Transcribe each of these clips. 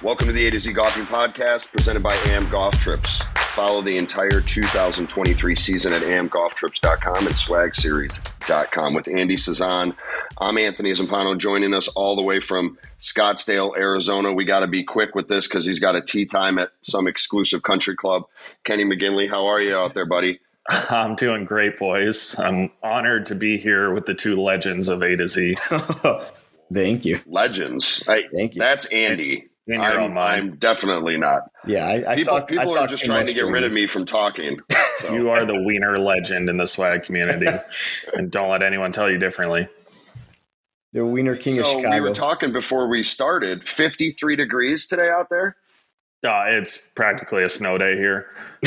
Welcome to the A to Z Golfing Podcast presented by AM Golf Trips. Follow the entire 2023 season at amgolftrips.com and swagseries.com with Andy Cezanne. I'm Anthony Zampano joining us all the way from Scottsdale, Arizona. We got to be quick with this because he's got a tee time at some exclusive country club. Kenny McGinley, how are you out there, buddy? I'm doing great, boys. I'm honored to be here with the two legends of A to Z. Thank you. Legends. I, Thank you. That's Andy. In your own I'm, mind. I'm definitely not. Yeah, I, I People, talk. people I are just trying to get rid of me from talking. So. You are the wiener legend in the swag community, and don't let anyone tell you differently. The Wiener King of so we were talking before we started. 53 degrees today out there. Uh, it's practically a snow day here.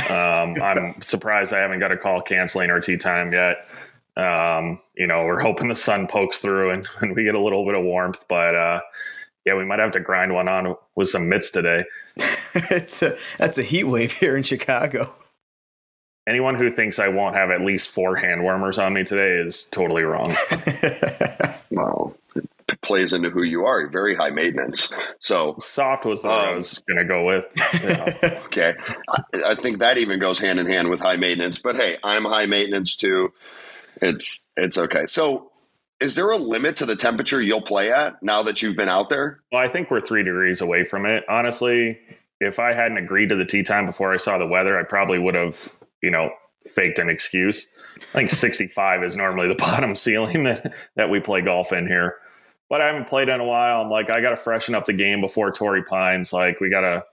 Um, I'm surprised I haven't got a call canceling our tee time yet. Um, you know, we're hoping the sun pokes through and, and we get a little bit of warmth, but uh, yeah, we might have to grind one on with some mitts today. it's a, that's a heat wave here in Chicago. Anyone who thinks I won't have at least four hand warmers on me today is totally wrong. Well, it plays into who you are. You're very high maintenance. So, Soft was the one I Um, was going to go with. Yeah. okay. I, I think that even goes hand in hand with high maintenance. But hey, I'm high maintenance too. It's it's okay. So, is there a limit to the temperature you'll play at now that you've been out there? Well, I think we're three degrees away from it. Honestly, if I hadn't agreed to the tee time before I saw the weather, I probably would have, you know, faked an excuse. I think 65 is normally the bottom ceiling that, that we play golf in here. But I haven't played in a while. I'm like, I got to freshen up the game before Torrey Pines. Like, we got a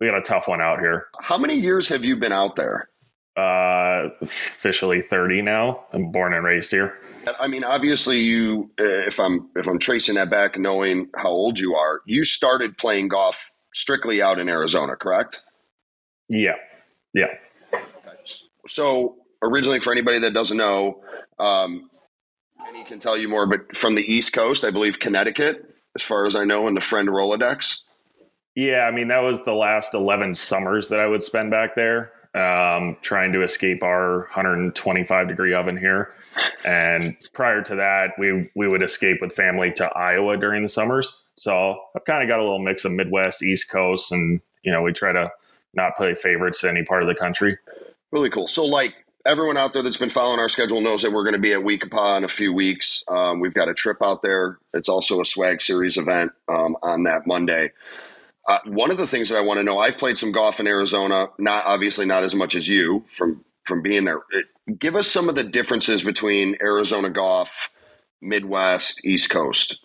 we got a tough one out here. How many years have you been out there? Uh, officially 30 now. I'm born and raised here. I mean, obviously, you. Uh, if I'm if I'm tracing that back, knowing how old you are, you started playing golf strictly out in Arizona, correct? Yeah, yeah. So originally, for anybody that doesn't know, um, and he can tell you more, but from the East Coast, I believe Connecticut, as far as I know, in the friend Rolodex. Yeah, I mean that was the last eleven summers that I would spend back there, um, trying to escape our 125 degree oven here. And prior to that, we we would escape with family to Iowa during the summers. So I've kind of got a little mix of Midwest, East Coast, and you know we try to not play favorites to any part of the country. Really cool. So, like everyone out there that's been following our schedule knows that we're going to be at We-Ko-Pa in a few weeks. Um, we've got a trip out there. It's also a swag series event um, on that Monday. Uh, one of the things that I want to know, I've played some golf in Arizona, not obviously not as much as you from from being there. It- give us some of the differences between Arizona golf, Midwest, East Coast.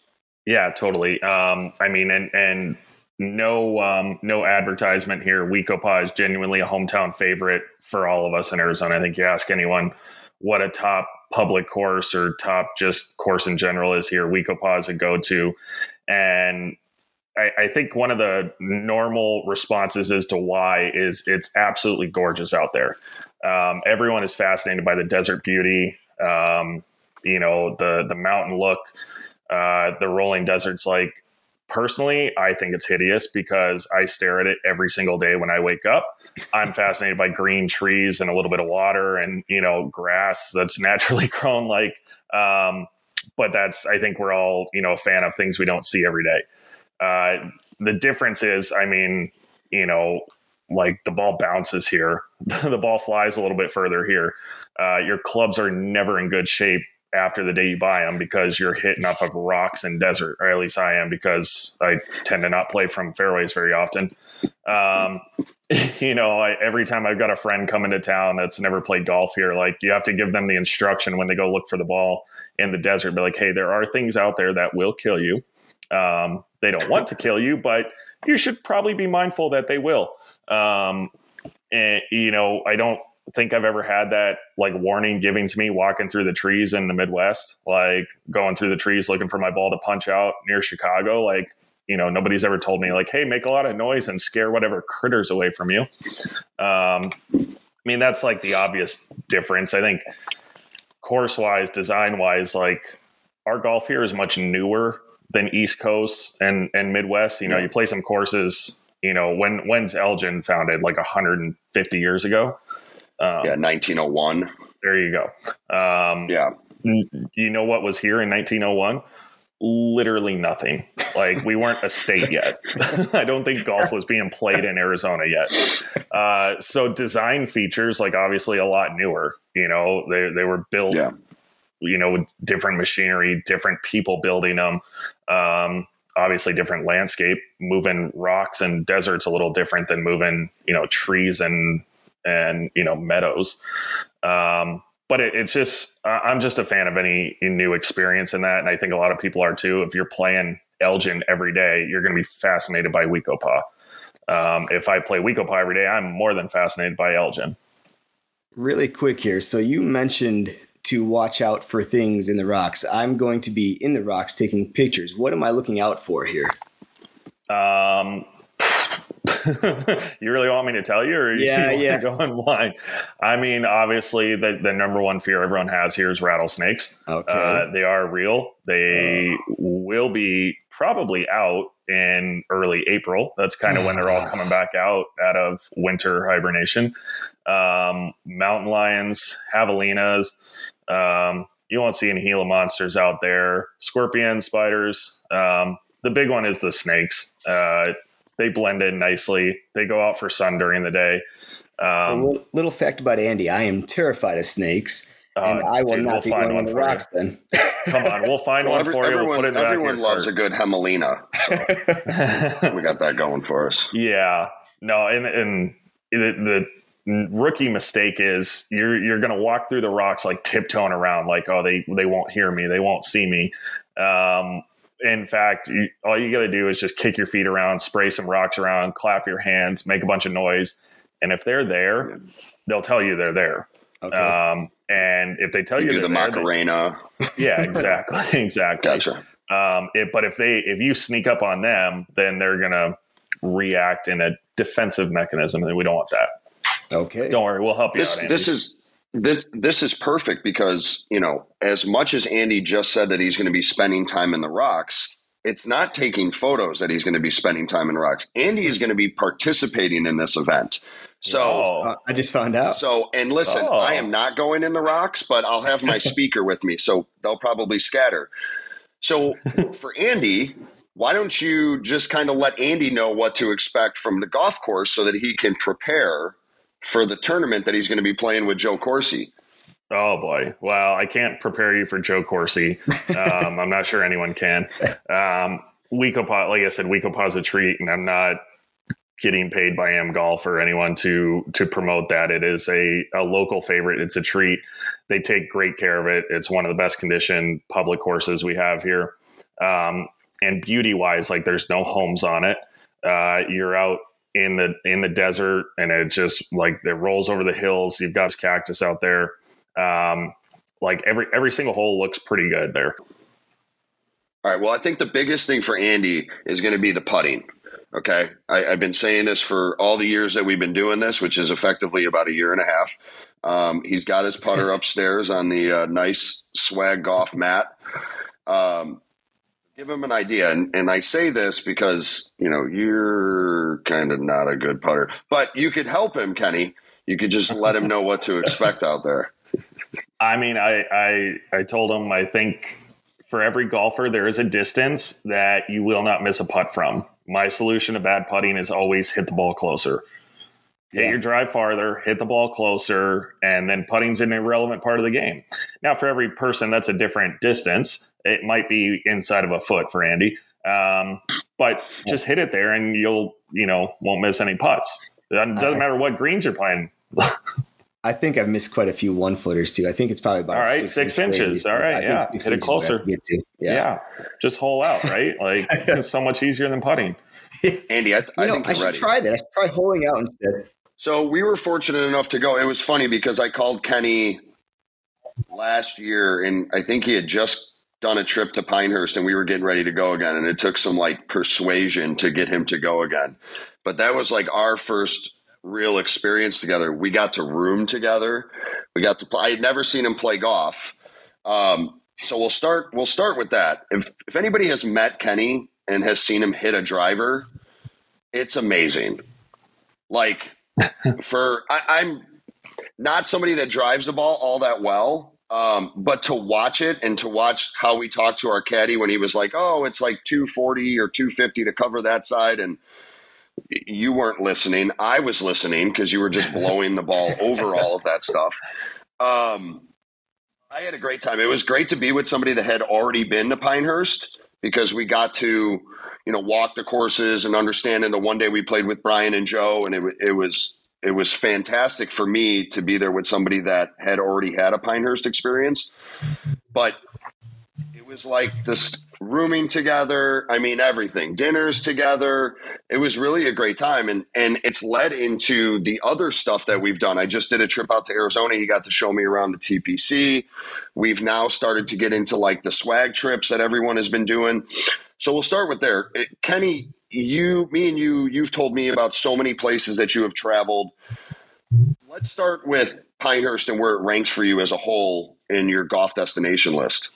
Yeah, totally. Um, I mean, and and no um, no advertisement here. We-Ko-Pa is genuinely a hometown favorite for all of us in Arizona. I think you ask anyone what a top public course or top just course in general is here. We-Ko-Pa is a go to, and I, I think one of the normal responses as to why is it's absolutely gorgeous out there. Um, everyone is fascinated by the desert beauty. Um, you know the the mountain look uh, the rolling deserts like personally i think it's hideous because i stare at it every single day when i wake up i'm fascinated by green trees and a little bit of water and you know grass that's naturally grown like um, but that's i think we're all you know a fan of things we don't see every day uh, the difference is i mean you know like the ball bounces here the ball flies a little bit further here uh, your clubs are never in good shape after the day you buy them because you're hitting off of rocks and desert, or at least I am because I tend to not play from fairways very often. Um, you know, I, every time I've got a friend coming to town that's never played golf here, like you have to give them the instruction when they go look for the ball in the desert. Be like, hey, there are things out there that will kill you. Um, they don't want to kill you, but you should probably be mindful that they will. Um, and you know, I don't think I've ever had that like warning giving to me walking through the trees in the Midwest, like going through the trees looking for my ball to punch out near Chicago. Like, you know, nobody's ever told me like, hey, make a lot of noise and scare whatever critters away from you. Um, I mean, that's like the obvious difference. I think course wise, design wise, like our golf here is much newer than East Coast and and Midwest. You know, you play some courses. You know, when when's Elgin founded? Like 150 years ago. Um, Yeah, 1901. There you go. Um, Yeah. n- you know what was here in 1901? Literally nothing. Like we weren't a state yet. I don't think golf was being played in Arizona yet. Uh, so design features, like obviously a lot newer. You know, they they were built. Yeah. You know, with different machinery, different people building them. Um, obviously, different landscape. Moving rocks and deserts a little different than moving, you know, trees and and you know meadows. Um, but it, it's just I'm just a fan of any new experience in that, and I think a lot of people are too. If you're playing Elgin every day, you're going to be fascinated by We-Ko-Pa. Um, if I play We-Ko-Pa every day, I'm more than fascinated by Elgin. Really quick here. So you mentioned to watch out for things in the rocks. I'm going to be in the rocks taking pictures. What am I looking out for here? Um, you really want me to tell you, or yeah, you yeah. go online? I mean, obviously, the the number one fear everyone has here is rattlesnakes. Okay, uh, they are real. They uh. will be probably out in early April. That's kind of when they're all coming back out out of winter hibernation. Um, mountain lions, javelinas. Um, you won't see any Gila monsters out there. Scorpions, spiders. Um, the big one is the snakes. Uh, they blend in nicely. They go out for sun during the day. Um, little, little, fact about Andy: I am terrified of snakes, uh, and I will dude, not we'll be going on the rocks. You. Then come on, we'll find well, one every, for everyone, you. We'll put it everyone loves cart. a good Javelina. So we got that going for us. Yeah, no, and and the, the rookie mistake is you're you're going to walk through the rocks like tiptoeing around, like oh they they won't hear me, they won't see me. Um, in fact, you, all you got to do is just kick your feet around, spray some rocks around, clap your hands, make a bunch of noise, and if they're there, they'll tell you they're there. Okay. Um, and if they tell you, you do the there, Macarena, they, yeah, exactly, exactly. Gotcha. Um, it, but if they if you sneak up on them, then they're gonna react in a defensive mechanism, and we don't want that. Okay. Don't worry, we'll help you this, out. Andy. This is this this is perfect because you know as much as Andy just said that he's going to be spending time in the rocks, it's not taking photos that he's going to be spending time in rocks. Andy is going to be participating in this event. So oh, uh, I just found out. So and listen, oh. I am not going in the rocks, but I'll have my speaker with me, so they'll probably scatter. So for Andy, why don't you just kind of let Andy know what to expect from the golf course so that he can prepare for the tournament that he's going to be playing with Joe Corsi. Oh boy! Well, I can't prepare you for Joe Corsi. Um, I'm not sure anyone can. Um, We-Ko-Pa, like I said, We-Ko-Pa's a treat, and I'm not getting paid by Am Golf or anyone to to promote that. It is a, a local favorite. It's a treat. They take great care of it. It's one of the best conditioned public courses we have here. Um, and beauty wise, like there's no homes on it. Uh, you're out in the in the desert, and it just like it rolls over the hills. You've got cactus out there. Um, like every every single hole looks pretty good there. All right. Well, I think the biggest thing for Andy is going to be the putting. Okay, I, have been saying this for all the years that we've been doing this, which is effectively about a year and a half. Um, he's got his putter upstairs on the uh, nice swag golf mat. Um, give him an idea. And, and I say this because, you know, you're kind of not a good putter, but you could help him, Kenny. You could just let him know what to expect out there. I mean, I, I, I told him, I think for every golfer, there is a distance that you will not miss a putt from. My solution to bad putting is always hit the ball closer. Hit yeah. your drive farther, hit the ball closer, and then putting's an irrelevant part of the game. Now, for every person, that's a different distance. It might be inside of a foot for Andy, um, but just hit it there, and you'll you know won't miss any putts. It doesn't matter what greens you're playing. I think I've missed quite a few one footers too. I think it's probably about all right, six, six inches. All right, yeah, hit it closer. Get to. Yeah. yeah. just hole out. Right, like it's so much easier than putting. Andy, I, th- I know, think I should ready. try that. I should try holing out instead. So we were fortunate enough to go. It was funny because I called Kenny last year, and I think he had just done a trip to Pinehurst and we were getting ready to go again. And it took some like persuasion to get him to go again. But that was like our first real experience together. We got to room together. We got to play. I had never seen him play golf. Um, so we'll start. We'll start with that. If if anybody has met Kenny and has seen him hit a driver, it's amazing. Like for I, I'm not somebody that drives the ball all that well, Um, but to watch it and to watch how we talked to our caddy when he was like, "Oh, it's like 240 or 250 to cover that side," and you weren't listening. I was listening because you were just blowing the ball over all of that stuff. Um, I had a great time. It was great to be with somebody that had already been to Pinehurst because we got to, you know, walk the courses and understand. And the one day we played with Brian and Joe, and it, it was it was fantastic for me to be there with somebody that had already had a Pinehurst experience. But it was like this rooming together. I mean, everything, dinners together. It was really a great time. And, and it's led into the other stuff that we've done. I just did a trip out to Arizona. He got to show me around the TPC. We've now started to get into like the swag trips that everyone has been doing. So we'll start with there. Uh, Kenny, you, me and you, you've told me about so many places that you have traveled. Let's start with Pinehurst and where it ranks for you as a whole in your golf destination list.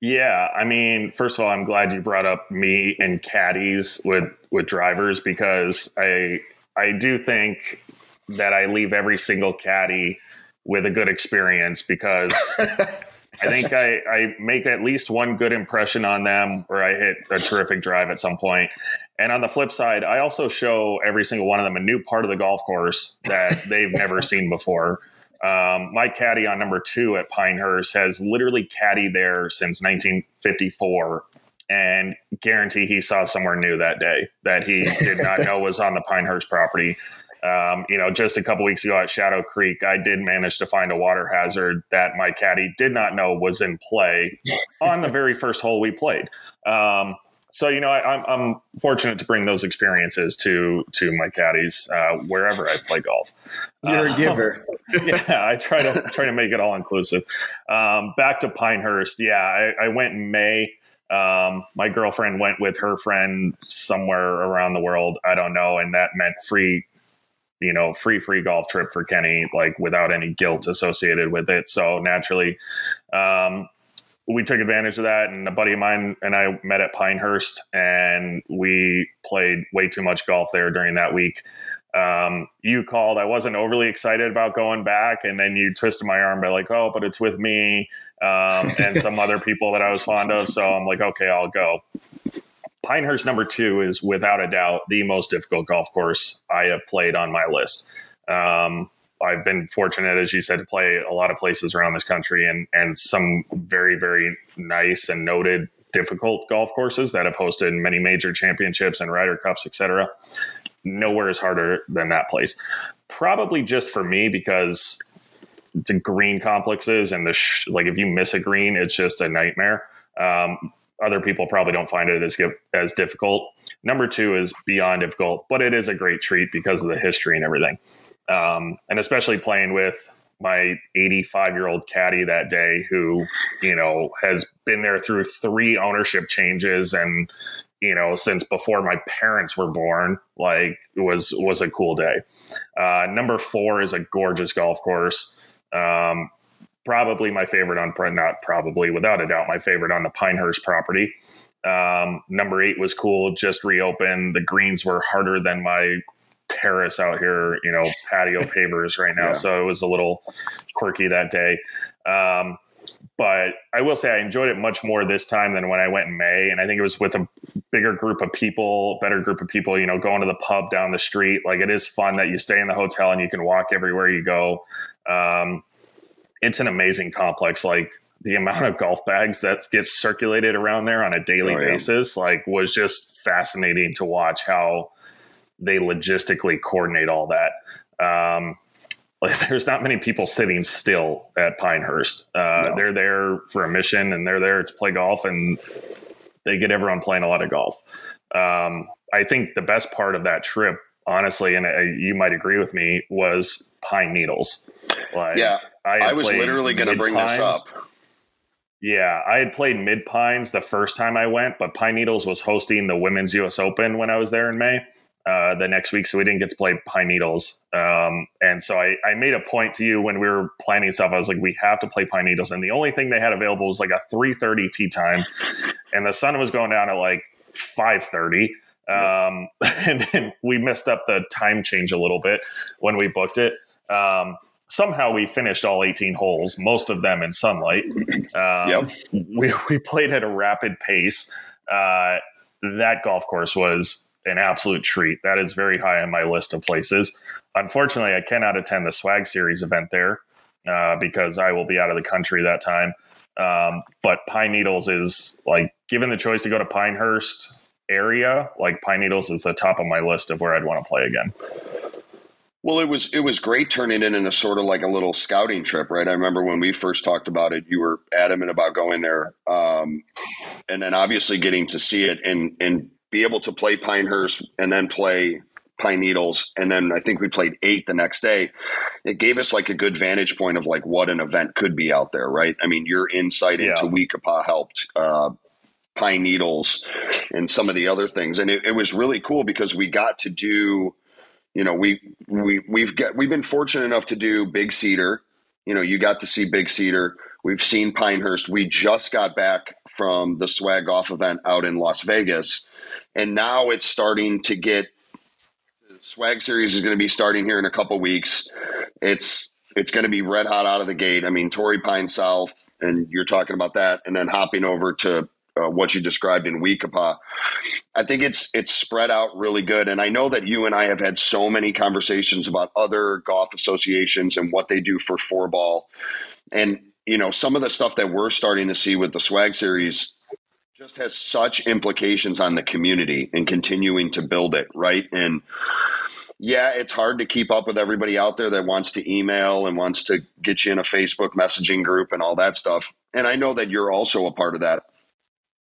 Yeah, I mean, first of all, I'm glad you brought up me and caddies with with drivers because I I do think that I leave every single caddy with a good experience because I think I, I make at least one good impression on them or I hit a terrific drive at some point. And on the flip side, I also show every single one of them a new part of the golf course that they've never seen before. Um, my caddy on number two at Pinehurst has literally caddied there since 1954 and guarantee he saw somewhere new that day that he did not know was on the Pinehurst property. Um, you know, just a couple weeks ago at Shadow Creek, I did manage to find a water hazard that my caddy did not know was in play on the very first hole we played. Um, so you know, I, am I'm, I'm fortunate to bring those experiences to to my caddies uh, wherever I play golf. You're uh, a giver. yeah, I try to try to make it all inclusive. Um, back to Pinehurst. Yeah, I, I went in May. Um, my girlfriend went with her friend somewhere around the world. I don't know, and that meant free you know, free free golf trip for Kenny, like without any guilt associated with it. So naturally, um, we took advantage of that and a buddy of mine and I met at Pinehurst and we played way too much golf there during that week. Um, you called. I wasn't overly excited about going back, and then you twisted my arm by like, "Oh, but it's with me um, and some other people that I was fond of." So I'm like, "Okay, I'll go." Pinehurst number two is without a doubt the most difficult golf course I have played on my list. Um, I've been fortunate, as you said, to play a lot of places around this country and and some very very nice and noted difficult golf courses that have hosted many major championships and Ryder Cups, etc. Nowhere is harder than that place. Probably just for me because the green complexes and the sh- like. If you miss a green, it's just a nightmare. Um, other people probably don't find it as as difficult. Number two is beyond difficult, but it is a great treat because of the history and everything. Um, and especially playing with my 85 year old caddy that day who you know has been there through three ownership changes and you know since before my parents were born like was was a cool day. Uh, number four is a gorgeous golf course. Um, probably my favorite on not probably without a doubt my favorite on the pinehurst property um, number eight was cool just reopened the greens were harder than my terrace out here, you know, patio pavers right now. Yeah. So it was a little quirky that day. Um, but I will say I enjoyed it much more this time than when I went in May. And I think it was with a bigger group of people, better group of people, you know, going to the pub down the street. Like it is fun that you stay in the hotel and you can walk everywhere you go. Um, it's an amazing complex. Like the amount of golf bags that gets circulated around there on a daily oh, yeah. basis, like was just fascinating to watch how they logistically coordinate all that. Um, like there's not many people sitting still at Pinehurst. Uh, no. They're there for a mission and they're there to play golf, and they get everyone playing a lot of golf. Um, I think the best part of that trip, honestly, and uh, you might agree with me, was Pine Needles. Like, yeah, I, I was literally going to bring this up. Yeah, I had played Mid Pines the first time I went, but Pine Needles was hosting the Women's U.S. Open when I was there in May uh, the next week, so we didn't get to play Pine Needles. Um, and so I, I made a point to you when we were planning stuff. I was like, we have to play Pine Needles, and the only thing they had available was like a three thirty tee time, and the sun was going down at like five thirty. Um, and then we messed up the time change a little bit when we booked it. Um, somehow we finished all 18 holes, most of them in sunlight. Um, Yep. we, we played at a rapid pace. Uh, that golf course was an absolute treat. That is very high on my list of places. Unfortunately, I cannot attend the Swag Series event there uh, because I will be out of the country that time. Um, but Pine Needles is like, given the choice to go to Pinehurst area, like Pine Needles is the top of my list of where I'd want to play again. Well, it was it was great turning it into sort of like a little scouting trip, right? I remember when we first talked about it, you were adamant about going there, um, and then obviously getting to see it and and be able to play Pinehurst and then play Pine Needles, and then I think we played eight the next day. It gave us like a good vantage point of like what an event could be out there, right? I mean, your insight Yeah. into We-Ko-Pa helped. Uh, Pine Needles and some of the other things, and it, it was really cool because we got to do you know we we we've got we've been fortunate enough to do big cedar. You know you got to see big cedar. We've seen pinehurst. We just got back from the swag off event out in las vegas. And now it's starting to get the swag series is going to be starting here in a couple weeks. It's it's going to be red hot out of the gate. I mean torrey pine south and you're talking about that and then hopping over to uh, what you described in We-Ko-Pa. I think it's it's spread out really good, and I know that you and I have had so many conversations about other golf associations and what they do for four ball, and you know some of the stuff that we're starting to see with the Swag Series just has such implications on the community and continuing to build it right and. Yeah, it's hard to keep up with everybody out there that wants to email and wants to get you in a Facebook messaging group and all that stuff. And I know that you're also a part of that.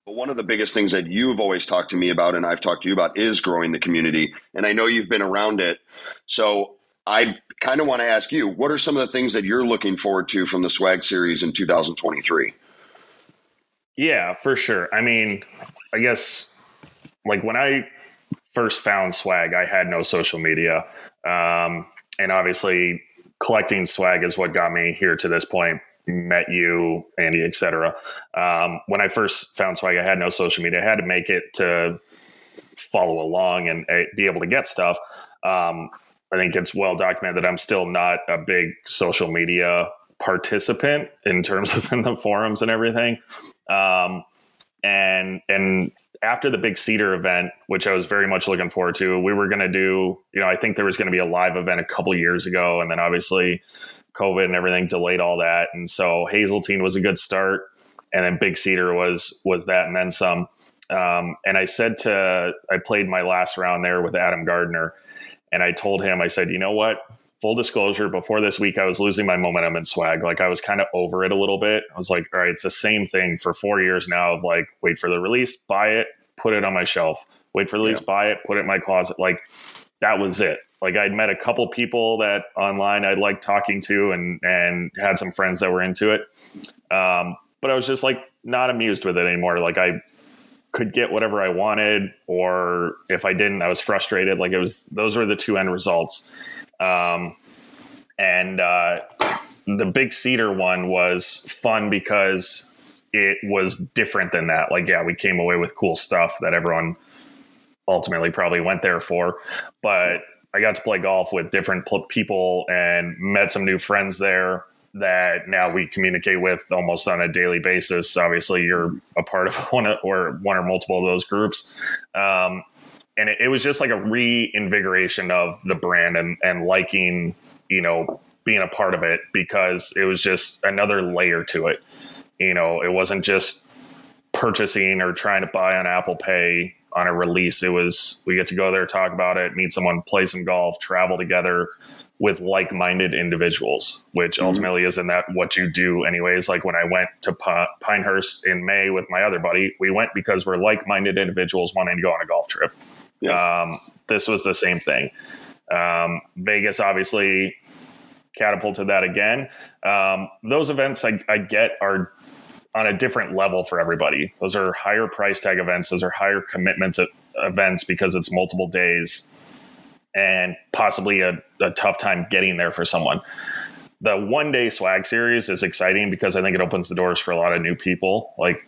But one of the biggest things that you've always talked to me about and I've talked to you about is growing the community. And I know you've been around it. So I kind of want to ask you, what are some of the things that you're looking forward to from the swag series in 2023? Yeah, for sure. I mean, I guess like when I first found swag, I had no social media. Um, and obviously collecting swag is what got me here to this point. Met you, Andy, etc. Um, when I first found swag, I had no social media. I had to make it to follow along and uh, be able to get stuff. Um, I think it's well documented that I'm still not a big social media participant in terms of in the forums and everything. Um, and and after the big cedar event, which I was very much looking forward to, we were going to do. You know, I think there was going to be a live event a couple years ago, and then obviously COVID and everything delayed all that. And so Hazeltine was a good start, and then Big Cedar was was that, and then some. Um, and I said to, I played my last round there with Adam Gardner, and I told him, I said, you know what? Full disclosure, before this week, I was losing my momentum and swag. Like I was kind of over it a little bit. I was like, all right, it's the same thing for four years now of like, wait for the release, buy it, put it on my shelf, wait for the release, Yeah. buy it, put it in my closet. Like that was it. Like I'd met a couple people that online I'd like talking to and and had some friends that were into it. Um, but I was just like not amused with it anymore. Like I could get whatever I wanted, or if I didn't, I was frustrated. Like it was those were the two end results. Um, and uh, the big cedar one was fun because it was different than that. Like, yeah, we came away with cool stuff that everyone ultimately probably went there for, but I got to play golf with different pl- people and met some new friends there that now we communicate with almost on a daily basis. Obviously, you're a part of one or one or multiple of those groups. Um, and it, it was just like a reinvigoration of the brand and, and liking, you know, being a part of it because it was just another layer to it. You know, it wasn't just purchasing or trying to buy on Apple Pay on a release. It was we get to go there, talk about it, meet someone, play some golf, travel together with like-minded individuals, which Mhm. ultimately isn't that what you do anyways. Like when I went to Pi- Pinehurst in May with my other buddy, we went because we're like-minded individuals wanting to go on a golf trip. Yeah. Um, this was the same thing. Um, Vegas obviously catapulted that again. Um, those events I, I get are on a different level for everybody. Those are higher price tag events. Those are higher commitment events because it's multiple days and possibly a, a tough time getting there for someone. The one day swag series is exciting because I think it opens the doors for a lot of new people. Like,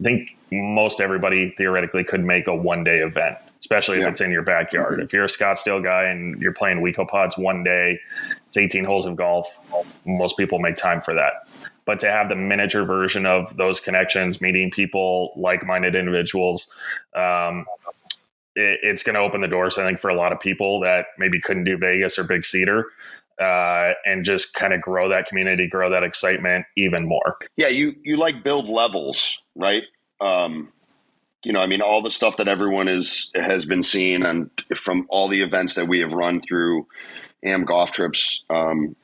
I think most everybody theoretically could make a one day event, especially if it's in your backyard. If you're a Scottsdale guy and you're playing We-Ko-Pa's one day, it's 18 holes of golf. Most people make time for that. But to have the miniature version of those connections, meeting people, like-minded individuals, um, it, it's going to open the doors. I think for a lot of people that maybe couldn't do Vegas or Big Cedar, uh, and just kind of grow that community, grow that excitement even more. Yeah, you you like build levels, right? Um, you know, I mean, all the stuff that everyone is has been seeing, and from all the events that we have run through AM golf trips, um,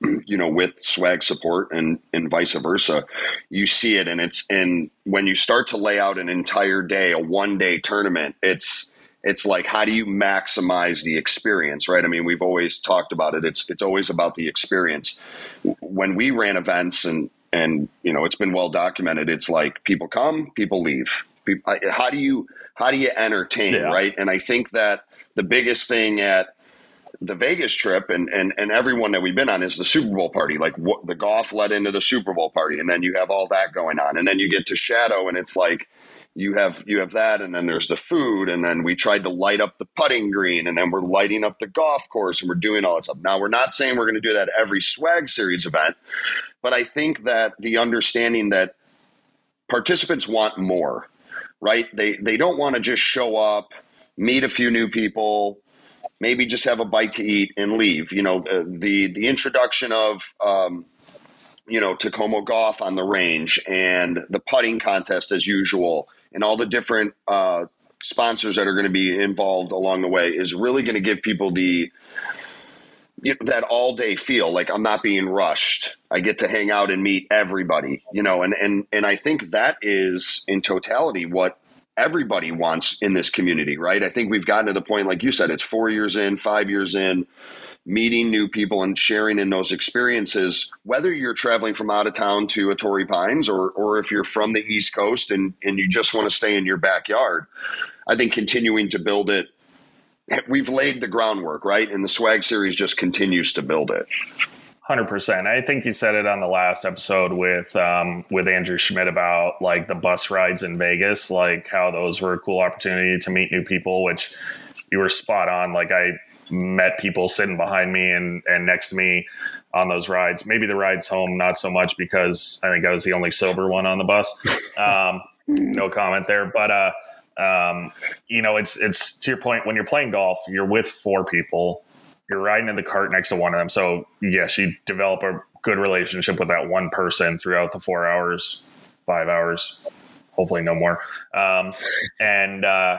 you know, with swag support and and vice versa, you see it, and it's and when you start to lay out an entire day, a one day tournament, it's it's like how do you maximize the experience right? I mean we've always talked about it. It's it's always about the experience. When we ran events and and you know it's been well documented it's like people come people leave. How do you how do you entertain yeah. right? And i think that the biggest thing at the Vegas trip and, and and everyone that we've been on is the Super Bowl party. Like what, the golf led into the Super Bowl party, and then you have all that going on, and then you get to Shadow, and it's like you have you have that and then there's the food and then we tried to light up the putting green and then we're lighting up the golf course and we're doing all that stuff now we're not saying we're going to do that every swag series event but i think that the understanding that participants want more right they they don't want to just show up meet a few new people maybe just have a bite to eat and leave you know the the introduction of um, you know Takomo golf on the range and the putting contest as usual and all the different uh, sponsors that are going to be involved along the way is really going to give people the you know, that all day feel like I'm not being rushed. I get to hang out and meet everybody, you know, and and and I think that is in totality what everybody wants in this community, right? I think we've gotten to the point, like you said, it's four years in, five years in meeting new people and sharing in those experiences, whether you're traveling from out of town to a Torrey Pines or, or if you're from the East Coast and, and you just want to stay in your backyard, I think continuing to build it, we've laid the groundwork, right? And the swag series just continues to build it. Hundred percent. I think you said it on the last episode with um, with Andrew Schmidt about like the bus rides in Vegas, like how those were a cool opportunity to meet new people, which you were spot on. Like I met people sitting behind me and, and next to me on those rides. Maybe the rides home, not so much because I think I was the only sober one on the bus. Um, no comment there, but uh, um, you know, it's it's to your point when you're playing golf, you're with four people. You're riding in the cart next to one of them. So yes, you develop a good relationship with that one person throughout the four hours, five hours, hopefully no more. Um, and uh,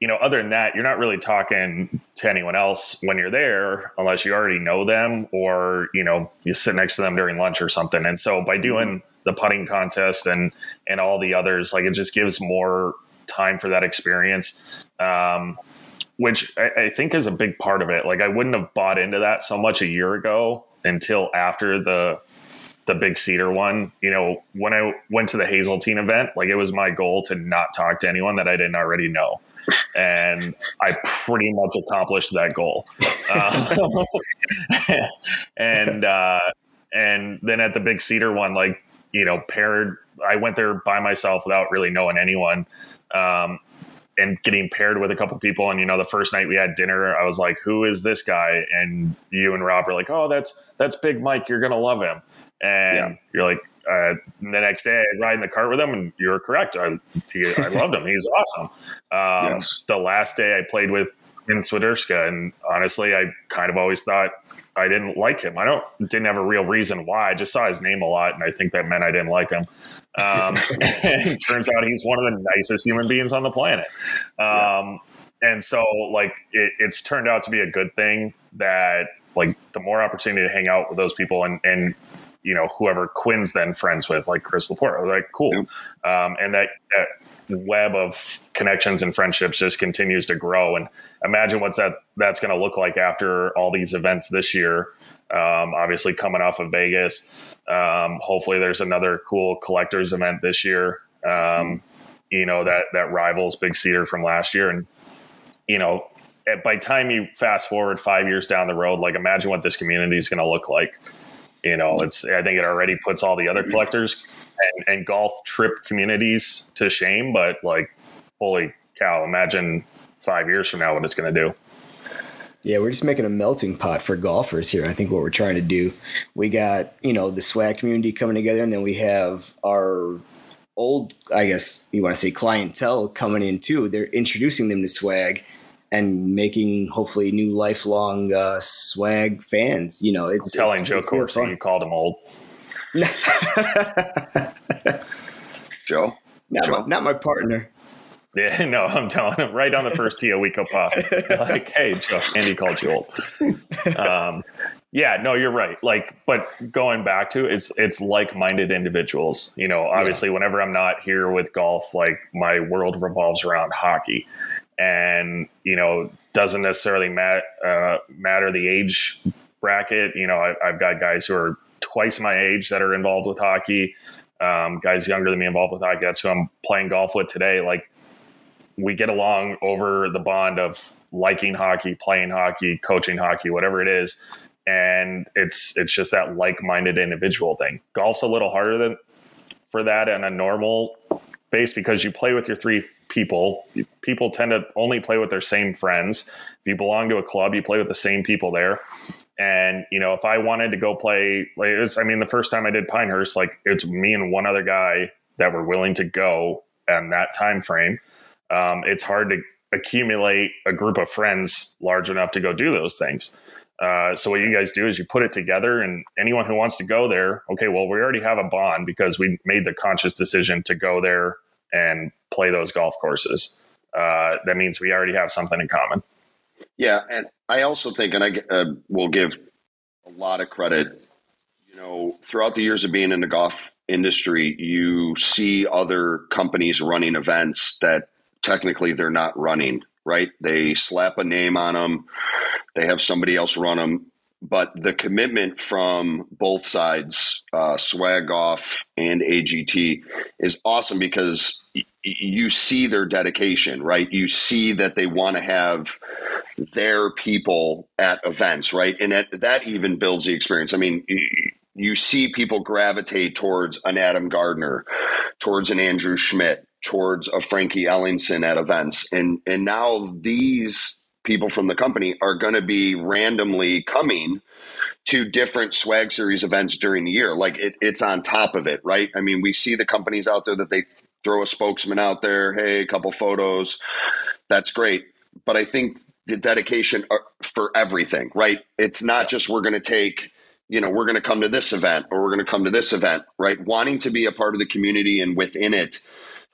you know, other than that, you're not really talking to anyone else when you're there unless you already know them or, you know, you sit next to them during lunch or something. And so by doing the putting contest and and all the others, like it just gives more time for that experience. Um, which I, I think is a big part of it. Like I wouldn't have bought into that so much a year ago until after the the big cedar one you know when i went to the hazeltine event like it was my goal to not talk to anyone that i didn't already know and I pretty much accomplished that goal. Uh, and uh, and then at the Big Cedar one, like you know, paired. I went there by myself without really knowing anyone. Um, and getting paired with a couple people. And you know, the first night we had dinner, I was like, "Who is this guy?" And you and Rob were like, "Oh, that's that's Big Mike. You're gonna love him." And yeah. you're like, uh, the next day I ride in the cart with him, and you're correct. I, I loved him. He's awesome. Um, yes. The last day I played with in Swiderska, and honestly, I kind of always thought I didn't like him. I don't didn't have a real reason why. I just saw his name a lot, and I think that meant I didn't like him. Um, and turns out he's one of the nicest human beings on the planet. Um. And so, like, it, it's turned out to be a good thing that like the more opportunity to hang out with those people and and you know whoever Quinn's then friends with, like Chris Laporte. Like, cool, um, and that that web of connections and friendships just continues to grow. And imagine what's that that's going to look like after all these events this year. Um, obviously, coming off of Vegas, um, hopefully there's another cool collectors event this year. Um, you know that that rivals Big Cedar from last year, and you know by time you fast forward five years down the road, like imagine what this community is going to look like. You know, it's I think it already puts all the other collectors and, and golf trip communities to shame. But like, holy cow! Imagine five years from now what it's going to do. Yeah, we're just making a melting pot for golfers here. I think what we're trying to do, we got you know the swag community coming together, and then we have our old, I guess you want to say clientele coming in too. They're introducing them to swag and making hopefully new lifelong uh, swag fans. You know, it's I'm telling it's, Joe it's Corsi you called him old. Joe, not, Joe? my, not my partner. Yeah, no, I'm telling him right on the first tee of We-Ko-Pa. like, hey, Joe, Andy called you old. Um, yeah, no, you're right. Like, but going back to it's it's like-minded individuals. You know, obviously, whenever I'm not here with golf, like my world revolves around hockey, and you know, doesn't necessarily mat, uh, matter the age bracket. You know, I, I've got guys who are twice my age that are involved with hockey. Um, guys younger than me involved with hockey. That's who I'm playing golf with today. Like, we get along over the bond of liking hockey, playing hockey, coaching hockey, whatever it is and it's it's just that like-minded individual thing. Golf's a little harder than for that in a normal base because you play with your three people. People tend to only play with their same friends. If you belong to a club, you play with the same people there. And you know, if I wanted to go play, like it was, I mean, the first time I did Pinehurst, like it's me and one other guy that were willing to go in that time frame. Um, it's hard to accumulate a group of friends large enough to go do those things. Uh, so what you guys do is you put it together, and anyone who wants to go there, okay, well, we already have a bond because we made the conscious decision to go there and play those golf courses. Uh, that means we already have something in common. Yeah, and I also think, and I uh, will give a lot of credit. You know, throughout the years of being in the golf industry, you see other companies running events that technically they're not running. Right? They slap a name on them they have somebody else run them. But the commitment from both sides, uh, Swag Off and AGT, is awesome because y- you see their dedication, right? You see that they want to have their people at events, right? And that, that even builds the experience. I mean, you see people gravitate towards an Adam Gardner, towards an Andrew Schmidt, towards a Frankie Ellingson at events. And and now these people from the company are going to be randomly coming to different swag series events during the year. Like it, it's on top of it, right? I mean, we see the companies out there that they throw a spokesman out there. Hey, a couple photos. That's great. But I think the dedication uh, for everything, right? It's not just we're going to take, you know, we're going to come to this event or we're going to come to this event, right? Wanting to be a part of the community and within it,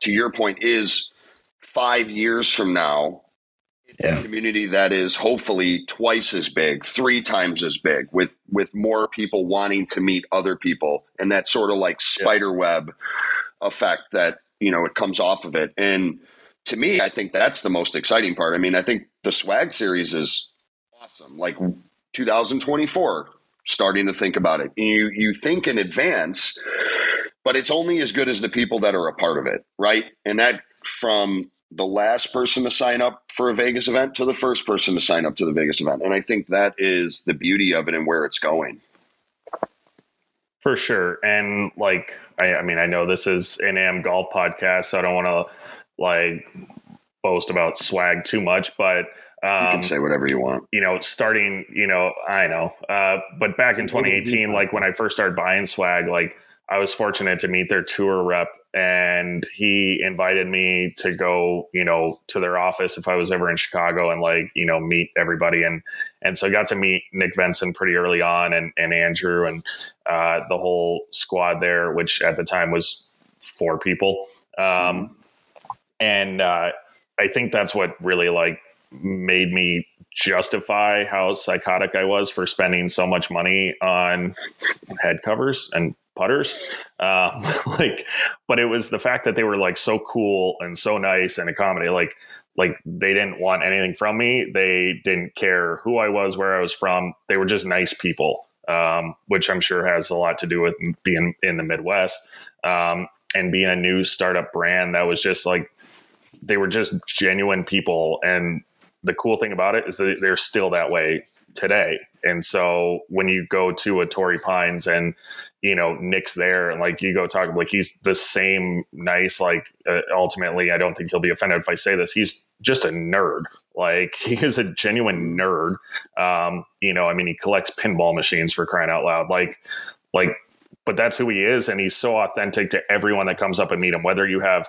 to your point, is five years from now, yeah. community that is hopefully twice as big, three times as big, with with more people wanting to meet other people, and that sort of like spider web effect that you know it comes off of it. And to me, I think that's the most exciting part. I mean, I think the swag series is awesome. Like 2024, starting to think about it. You you think in advance, but it's only as good as the people that are a part of it, right? And that from the last person to sign up for a Vegas event to the first person to sign up to the Vegas event. And I think that is the beauty of it and where it's going. For sure. And like, I, I mean, I know this is an AM golf podcast, so I don't want to like boast about swag too much, but um, you can um, say whatever you want. You know, starting, you know, I know, uh, but back in 2018, like when I first started buying swag, like I was fortunate to meet their tour rep and he invited me to go, you know, to their office if I was ever in Chicago and like, you know, meet everybody. And, and so I got to meet Nick Venson pretty early on and, and Andrew and uh, the whole squad there, which at the time was four people. Um, and uh, I think that's what really like made me justify how psychotic I was for spending so much money on head covers and putters. Um, like, but it was the fact that they were like so cool and so nice and accommodating. Like, like they didn't want anything from me. They didn't care who I was, where I was from. They were just nice people, um, which I'm sure has a lot to do with being in the Midwest um, and being a new startup brand. That was just like they were just genuine people. And the cool thing about it is that they're still that way today. And so when you go to a Torrey Pines and you know Nick's there and like you go talk like he's the same nice like uh, ultimately I don't think he'll be offended if I say this he's just a nerd. Like he is a genuine nerd. Um, you know, I mean, he collects pinball machines for crying out loud. Like, like, but that's who he is, and he's so authentic to everyone that comes up and meet him. Whether you have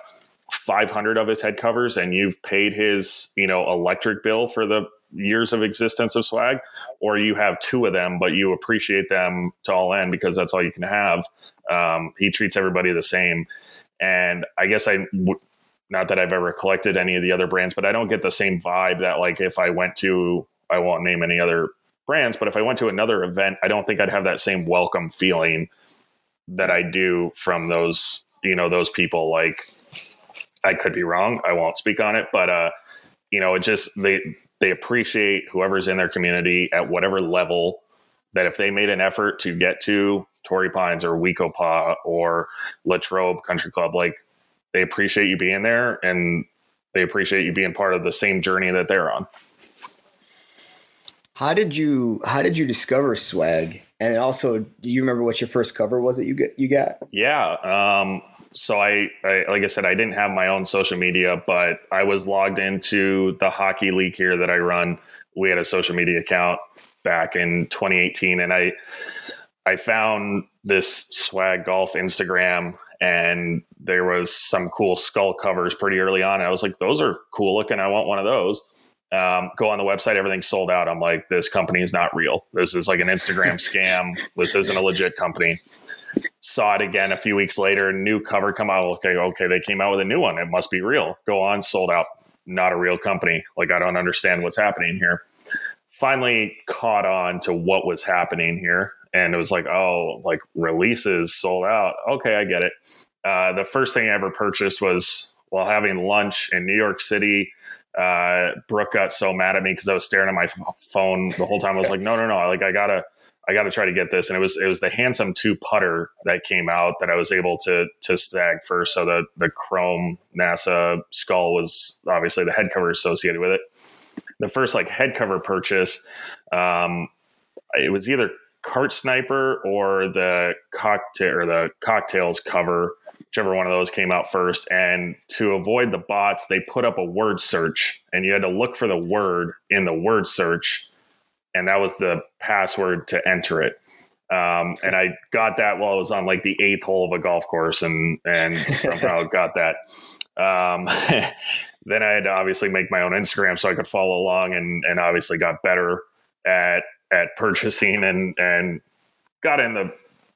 500 of his head covers and you've paid his, you know, electric bill for the years of existence of swag, or you have two of them, but you appreciate them to all end because that's all you can have. Um, he treats everybody the same. And I guess I, not that I've ever collected any of the other brands, but I don't get the same vibe that like if I went to, I won't name any other brands, but if I went to another event, I don't think I'd have that same welcome feeling that I do from those, you know, those people. Like I could be wrong. I won't speak on it, but, uh, you know, it just, they, they appreciate whoever's in their community at whatever level that if they made an effort to get to Torrey Pines or We-Ko-Pa or Latrobe Country Club, like they appreciate you being there and they appreciate you being part of the same journey that they're on. How did you how did you discover swag? And also, do you remember what your first cover was that you get you got? Yeah. Um, so I, I, like I said, I didn't have my own social media, but I was logged into the hockey league here that I run. We had a social media account back in 2018, and I I found this swag golf Instagram, and there was some cool skull covers pretty early on. I was like, those are cool looking. I want one of those. Um, go on the website, everything's sold out. I'm like, this company is not real. This is like an Instagram scam. This isn't a legit company saw it again a few weeks later, new cover come out. Okay, okay, they came out with a new one. It must be real. Go on, sold out. Not a real company. Like I don't understand what's happening here. Finally caught on to what was happening here. And it was like, oh, like releases sold out. Okay, I get it. Uh, the first thing I ever purchased was while having lunch in New York City. Uh, Brooke got so mad at me because I was staring at my phone the whole time. I was like, no, no, no. Like I gotta, I got to try to get this. And it was it was the Handsome Two putter that came out that I was able to to snag first. So the the chrome NASA skull was obviously the head cover associated with it. The first like head cover purchase, um, it was either Cart Sniper or the cocktail or the cocktails cover, whichever one of those came out first. And to avoid the bots, they put up a word search, and you had to look for the word in the word search and that was the password to enter it. Um, and I got that while I was on like the eighth hole of a golf course, and and somehow got that. Um, then I had to obviously make my own Instagram so I could follow along, and and obviously got better at at purchasing and and got in the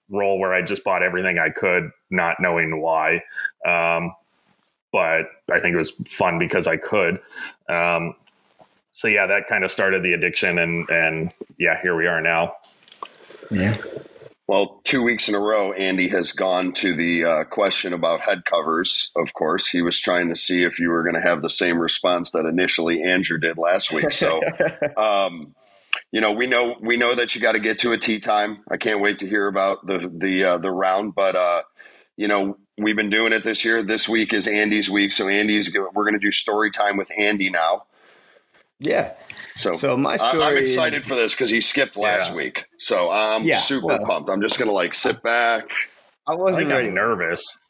role where I just bought everything I could, not knowing why. Um, but I think it was fun because I could. Um, so yeah, that kind of started the addiction, and and yeah, here we are now. Yeah. Well, two weeks in a row, Andy has gone to the uh, question about head covers. Of course, he was trying to see if you were going to have the same response that initially Andrew did last week. So, um, you know, we know we know that you got to get to a tee time. I can't wait to hear about the the uh, the round. But uh, you know, we've been doing it this year. This week is Andy's week, so Andy's we're going to do story time with Andy now. Yeah. So, so my story. I'm excited is, for this because he skipped last Yeah. week. So I'm Yeah, super well- pumped. I'm just gonna like sit back. I I wasn't think ready. I'm nervous.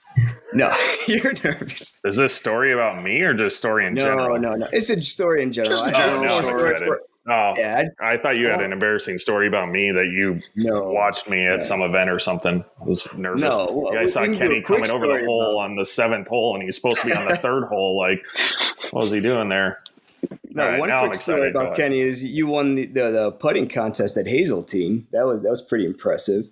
No, you're nervous. Is this story about me or just story in No, general? no, no. No. It's a story in general. Just a I- I general just want story. stories where- Oh, Yeah, I, I thought you had an embarrassing story about me that you no. watched me at Yeah. some event or something. I was nervous. No, well, yeah, I saw we can do a Kenny coming over the hole about- on the seventh hole, and he's supposed to be on the third hole. Like, what was he doing there? No, right, one quick story. About. Kenny is you won the, the, the putting contest at Hazeltine. That was that was pretty impressive.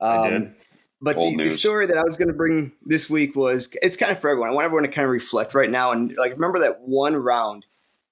Um, I did. But the, the story that I was going to bring this week was it's kind of for everyone. I want everyone to kind of reflect right now and like remember that one round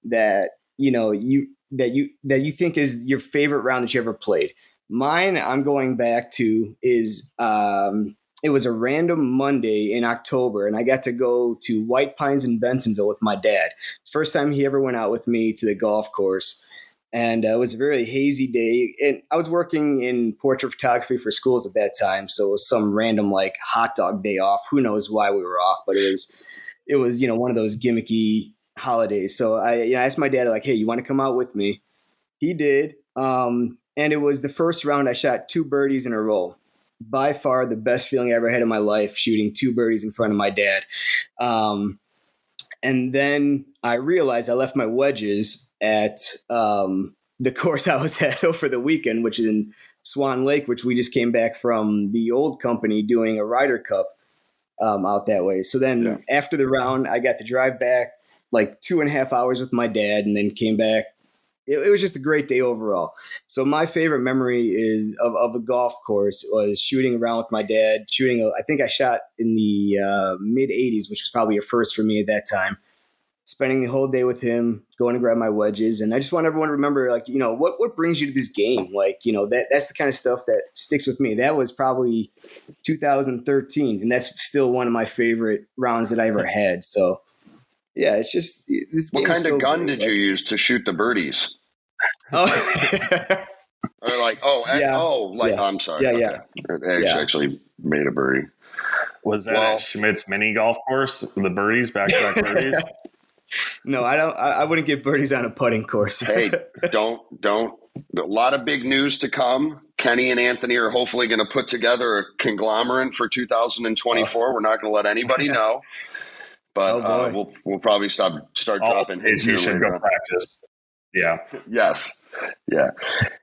that you know you that you that you think is your favorite round that you ever played. Mine, I'm going back to is um, it was a random Monday in October, and I got to go to White Pines in Bensenville with my dad. First time he ever went out with me to the golf course. And uh, it was a very hazy day. And I was working in portrait photography for schools at that time. So it was some random like hot dog day off. Who knows why we were off, but it was, it was, you know, one of those gimmicky holidays. So I, you know, I asked my dad like, Hey, you want to come out with me? He did. Um, and it was the first round I shot two birdies in a row. By far the best feeling I ever had in my life, shooting two birdies in front of my dad. Um, and then I realized I left my wedges at um, the course I was at over the weekend, which is in Swan Lake, which we just came back from the old company doing a Ryder Cup um, out that way. So then Yeah. after the round, I got to drive back like two and a half hours with my dad, and then came back. It, it was just a great day overall. So my favorite memory is of, of a golf course was shooting around with my dad. Shooting, a, I think I shot in the uh, mid '80s, which was probably a first for me at that time. Spending the whole day with him, going to grab my wedges, and I just want everyone to remember, like you know, what what brings you to this game? Like you know, that that's the kind of stuff that sticks with me. That was probably 2013, and that's still one of my favorite rounds that I ever had. So. Yeah, it's just this. What game is kind of gun great. did you use to shoot the birdies? Oh. Or like, oh, Yeah. oh, like Yeah. I'm sorry. Yeah, okay. yeah. It actually, Yeah. actually made a birdie. Was that Well- at Schmidt's mini golf course? The birdies, back to back birdies. no, I don't. I, I wouldn't get birdies on a putting course. Hey, don't don't. A lot of big news to come. Kenny and Anthony are hopefully going to put together a conglomerate for 2024. We're not going to let anybody know, but Oh, uh, we'll we'll probably stop start All dropping hints you here should later go on. practice. Yeah. Yes. Yeah.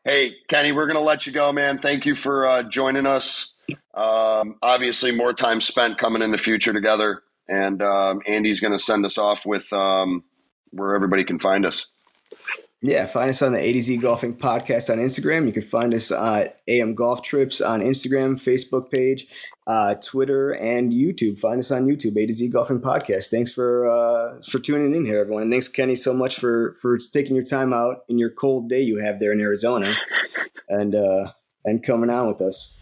Hey, Kenny, we're going to let you go, man. Thank you for uh, joining us. Um, obviously, more time spent coming in the future together. And um, Andy's going to send us off with um, where everybody can find us. Yeah, find us on the A to Z Golfing Podcast on Instagram. You can find us at AM Golf Trips on Instagram, Facebook page, uh, Twitter, and YouTube. Find us on YouTube, A to Z Golfing Podcast. Thanks for uh, for tuning in here, everyone, and thanks Kenny so much for for taking your time out in your cold day you have there in Arizona, and uh, and coming on with us.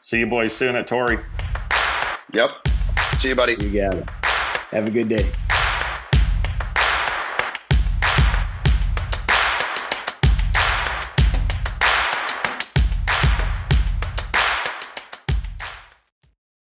See you boys soon at Torrey. Yep. See you, buddy. You got it. Have a good day.